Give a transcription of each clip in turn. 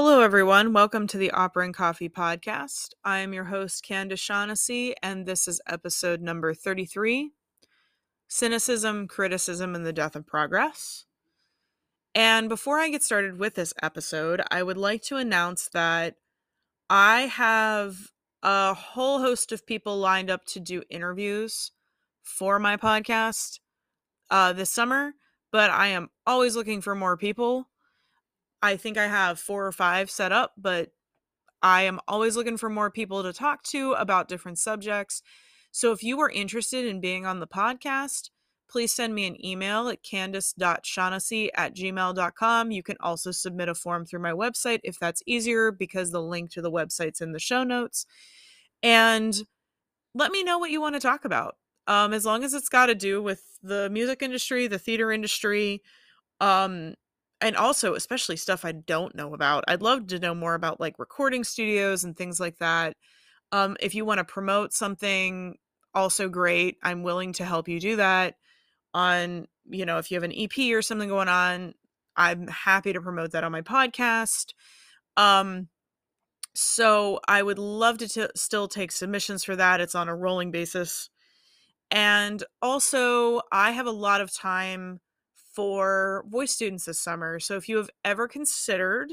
Hello, everyone. Welcome to the Opera and Coffee podcast. I am your host, Candice Shaughnessy, and this is episode number 33 Cynicism, Criticism, and the Death of Progress. And before I get started with this episode, I would like to announce that I have a whole host of people lined up to do interviews for my podcast uh, this summer, but I am always looking for more people. I think I have four or five set up, but I am always looking for more people to talk to about different subjects. So if you are interested in being on the podcast, please send me an email at candice.shaughnessy at gmail.com. You can also submit a form through my website if that's easier because the link to the website's in the show notes. And let me know what you want to talk about. Um, as long as it's got to do with the music industry, the theater industry, um, and also especially stuff I don't know about. I'd love to know more about like recording studios and things like that. Um, if you want to promote something, also great. I'm willing to help you do that. On, you know, if you have an EP or something going on, I'm happy to promote that on my podcast. Um, so I would love to t- still take submissions for that. It's on a rolling basis. And also, I have a lot of time for voice students this summer. So if you have ever considered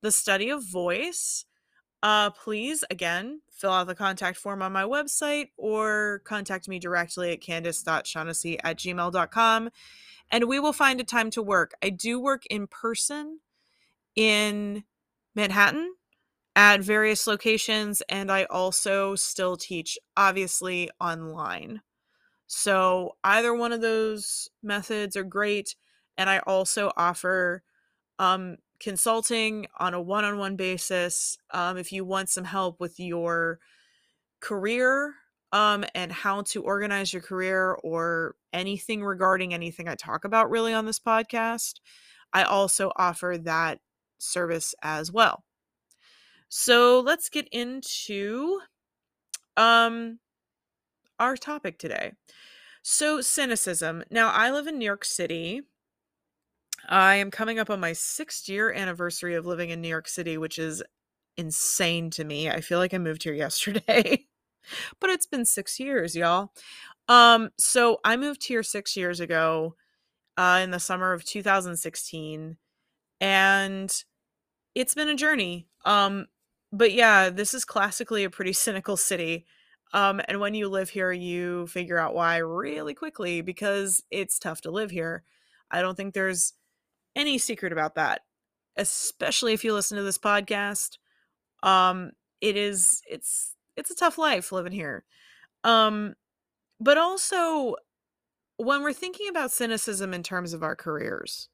the study of voice, uh, please again fill out the contact form on my website or contact me directly at candice.shaughnessy at gmail.com and we will find a time to work. I do work in person in Manhattan at various locations, and I also still teach, obviously, online. So either one of those methods are great. And I also offer um, consulting on a one on one basis um, if you want some help with your career um, and how to organize your career or anything regarding anything I talk about really on this podcast. I also offer that service as well. So let's get into um, our topic today. So, cynicism. Now, I live in New York City. I am coming up on my sixth year anniversary of living in New York City, which is insane to me. I feel like I moved here yesterday, but it's been six years, y'all. Um, so I moved here six years ago, uh, in the summer of 2016, and it's been a journey. Um, but yeah, this is classically a pretty cynical city. Um, and when you live here, you figure out why really quickly because it's tough to live here. I don't think there's any secret about that, especially if you listen to this podcast. Um, it is it's it's a tough life living here. Um, but also when we're thinking about cynicism in terms of our careers,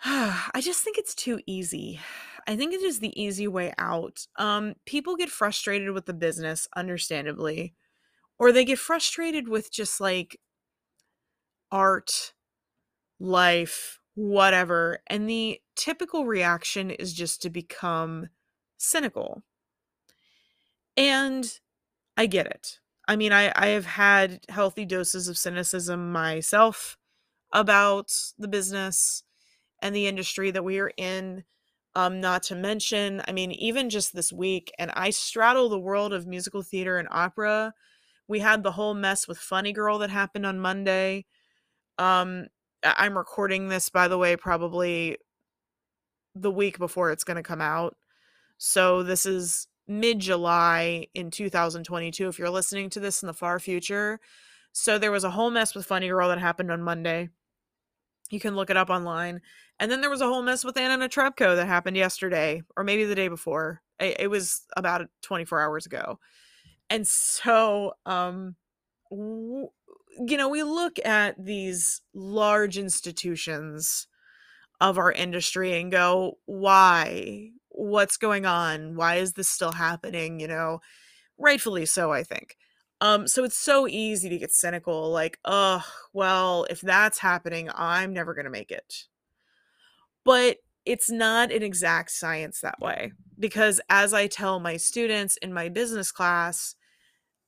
I just think it's too easy. I think it is the easy way out. Um, people get frustrated with the business, understandably, or they get frustrated with just like art, life, whatever. And the typical reaction is just to become cynical. And I get it. I mean, I, I have had healthy doses of cynicism myself about the business and the industry that we are in. Um, not to mention, I mean, even just this week, and I straddle the world of musical theater and opera. We had the whole mess with Funny Girl that happened on Monday. Um, I'm recording this, by the way, probably the week before it's going to come out. So this is mid July in 2022, if you're listening to this in the far future. So there was a whole mess with Funny Girl that happened on Monday. You can look it up online. And then there was a whole mess with Anna Netrebko that happened yesterday, or maybe the day before. It, it was about 24 hours ago. And so, um, w- you know, we look at these large institutions of our industry and go, why? What's going on? Why is this still happening? You know, rightfully so, I think. Um, so it's so easy to get cynical, like, oh, well, if that's happening, I'm never going to make it. But it's not an exact science that way. Because as I tell my students in my business class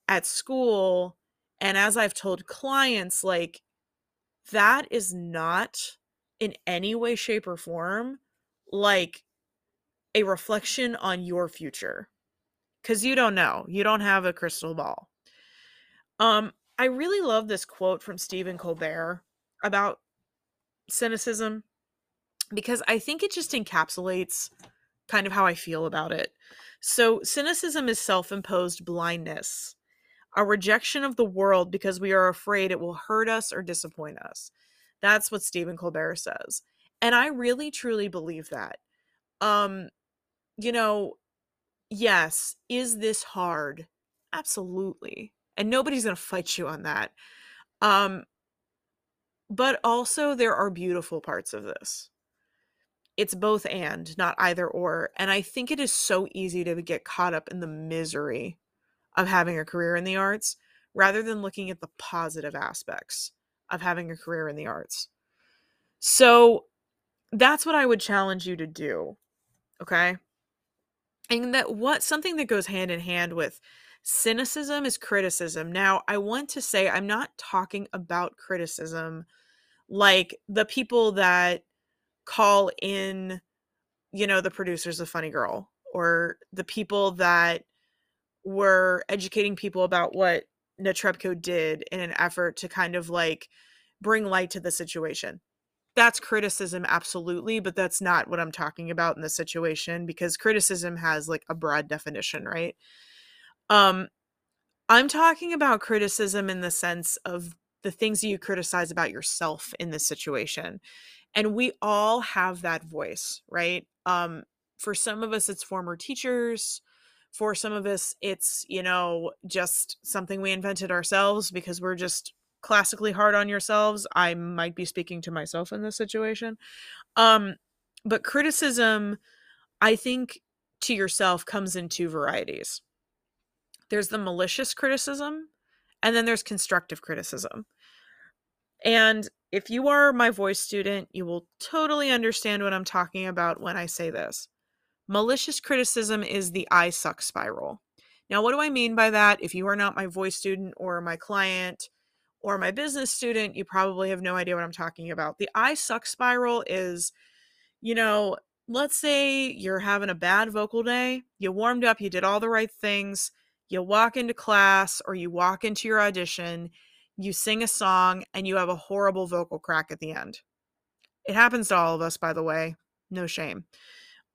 at school, and as I've told clients, like, that is not in any way, shape, or form like a reflection on your future because you don't know. You don't have a crystal ball. Um, I really love this quote from Stephen Colbert about cynicism because I think it just encapsulates kind of how I feel about it. So, cynicism is self imposed blindness, a rejection of the world because we are afraid it will hurt us or disappoint us. That's what Stephen Colbert says. And I really truly believe that. Um, you know, yes, is this hard? Absolutely. And nobody's going to fight you on that. Um, but also, there are beautiful parts of this. It's both and, not either or. And I think it is so easy to get caught up in the misery of having a career in the arts rather than looking at the positive aspects of having a career in the arts. So that's what I would challenge you to do. Okay. And that what something that goes hand in hand with cynicism is criticism. Now, I want to say I'm not talking about criticism like the people that call in, you know, the producers of Funny Girl or the people that were educating people about what Netrebko did in an effort to kind of like bring light to the situation that's criticism absolutely but that's not what i'm talking about in this situation because criticism has like a broad definition right um i'm talking about criticism in the sense of the things that you criticize about yourself in this situation and we all have that voice right um for some of us it's former teachers for some of us it's you know just something we invented ourselves because we're just classically hard on yourselves. I might be speaking to myself in this situation. Um, but criticism, I think, to yourself comes in two varieties there's the malicious criticism, and then there's constructive criticism. And if you are my voice student, you will totally understand what I'm talking about when I say this. Malicious criticism is the I suck spiral. Now, what do I mean by that? If you are not my voice student or my client, or my business student, you probably have no idea what I'm talking about. The I suck spiral is, you know, let's say you're having a bad vocal day, you warmed up, you did all the right things, you walk into class or you walk into your audition, you sing a song, and you have a horrible vocal crack at the end. It happens to all of us, by the way. No shame.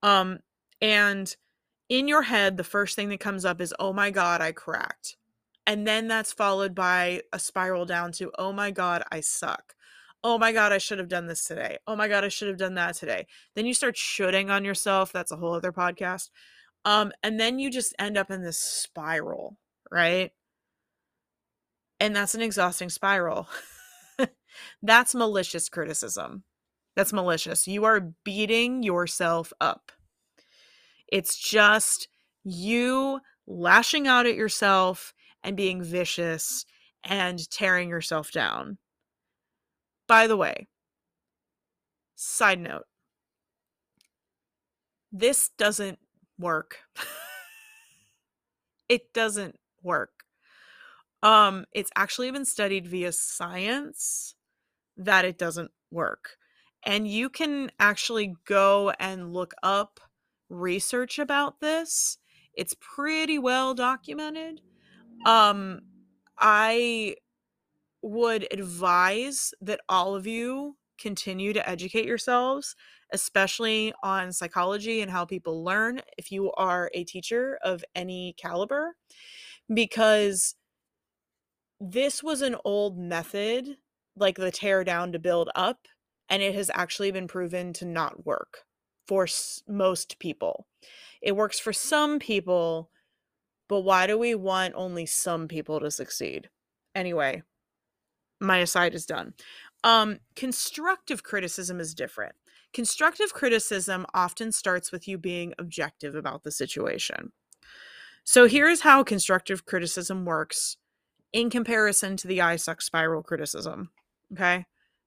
Um, and in your head, the first thing that comes up is, oh my God, I cracked. And then that's followed by a spiral down to, oh my God, I suck. Oh my God, I should have done this today. Oh my God, I should have done that today. Then you start shooting on yourself. That's a whole other podcast. Um, and then you just end up in this spiral, right? And that's an exhausting spiral. that's malicious criticism. That's malicious. You are beating yourself up. It's just you lashing out at yourself and being vicious and tearing yourself down. By the way, side note this doesn't work. it doesn't work. Um, it's actually been studied via science that it doesn't work. And you can actually go and look up research about this. It's pretty well documented. Um, I would advise that all of you continue to educate yourselves, especially on psychology and how people learn if you are a teacher of any caliber, because this was an old method, like the tear down to build up, and it has actually been proven to not work for s- most people. It works for some people, but why do we want only some people to succeed? Anyway, my aside is done. Um, constructive criticism is different. Constructive criticism often starts with you being objective about the situation. So here's how constructive criticism works in comparison to the I suck spiral criticism. Okay.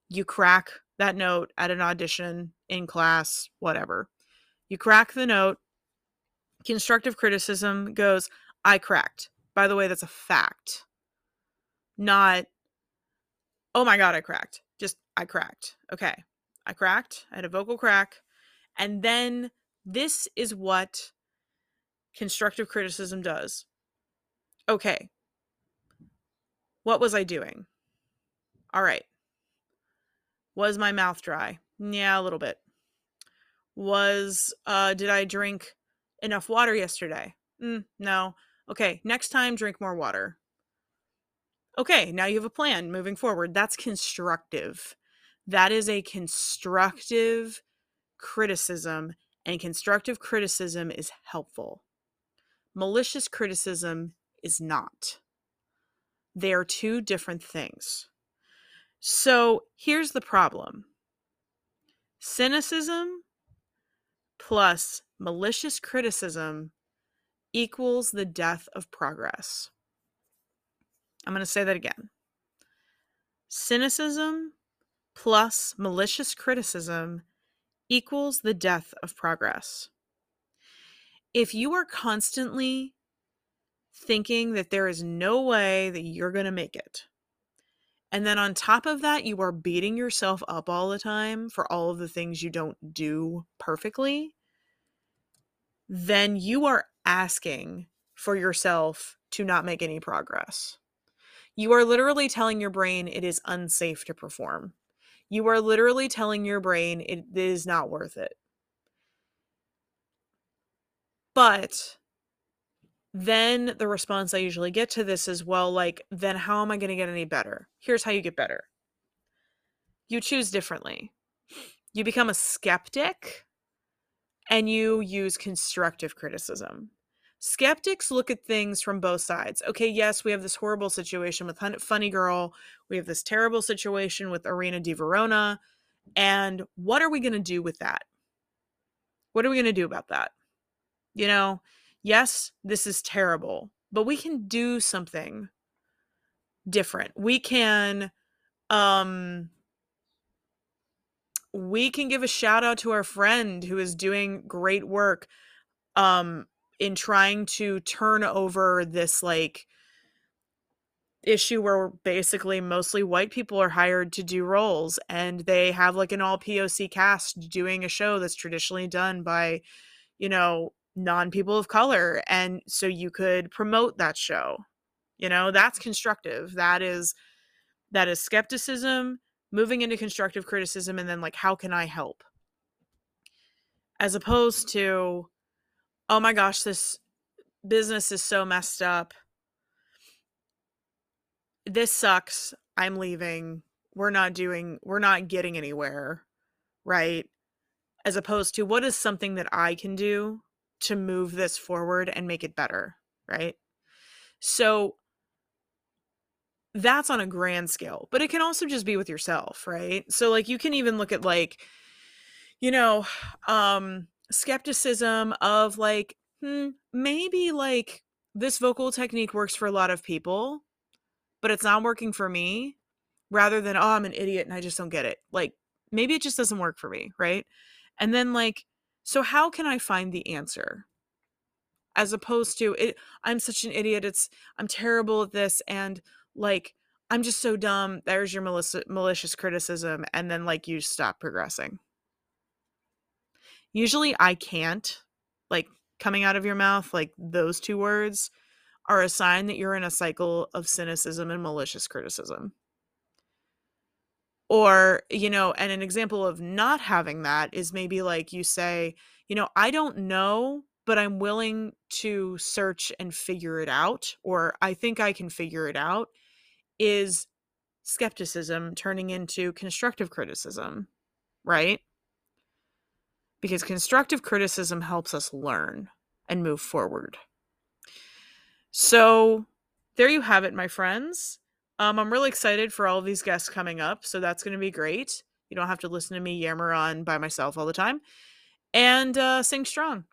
You crack that note at an audition, in class, whatever. You crack the note. Constructive criticism goes, I cracked. By the way, that's a fact. Not, oh my God, I cracked. Just, I cracked. Okay. I cracked. I had a vocal crack. And then this is what constructive criticism does. Okay. What was I doing? All right. Was my mouth dry? Yeah, a little bit. Was uh did I drink enough water yesterday? Mm, no. Okay, next time drink more water. Okay, now you have a plan moving forward. That's constructive. That is a constructive criticism, and constructive criticism is helpful. Malicious criticism is not. They are two different things. So here's the problem cynicism plus malicious criticism equals the death of progress. I'm going to say that again. Cynicism plus malicious criticism equals the death of progress. If you are constantly thinking that there is no way that you're going to make it, and then on top of that, you are beating yourself up all the time for all of the things you don't do perfectly, then you are asking for yourself to not make any progress. You are literally telling your brain it is unsafe to perform. You are literally telling your brain it is not worth it. But then the response I usually get to this is, well, like, then how am I going to get any better? Here's how you get better you choose differently. You become a skeptic and you use constructive criticism. Skeptics look at things from both sides. Okay, yes, we have this horrible situation with Funny Girl. We have this terrible situation with Irina Di Verona. And what are we going to do with that? What are we going to do about that? You know, yes, this is terrible, but we can do something different. We can um we can give a shout out to our friend who is doing great work um in trying to turn over this like issue where basically mostly white people are hired to do roles and they have like an all POC cast doing a show that's traditionally done by you know non people of color and so you could promote that show. You know that's constructive. That is that is skepticism moving into constructive criticism and then like how can i help? As opposed to oh my gosh this business is so messed up this sucks i'm leaving we're not doing we're not getting anywhere right as opposed to what is something that i can do to move this forward and make it better, right? So that's on a grand scale, but it can also just be with yourself, right? So like you can even look at like you know, um skepticism of like hmm, maybe like this vocal technique works for a lot of people, but it's not working for me rather than oh I'm an idiot and I just don't get it. Like maybe it just doesn't work for me, right? And then like so how can I find the answer? As opposed to it I'm such an idiot. It's I'm terrible at this and like I'm just so dumb. There's your malicious, malicious criticism and then like you stop progressing. Usually I can't like coming out of your mouth like those two words are a sign that you're in a cycle of cynicism and malicious criticism. Or you know and an example of not having that is maybe like you say you know i don't know but i'm willing to search and figure it out or i think i can figure it out is skepticism turning into constructive criticism right because constructive criticism helps us learn and move forward so there you have it my friends um, I'm really excited for all of these guests coming up, so that's going to be great. You don't have to listen to me yammer on by myself all the time. And uh, sing strong.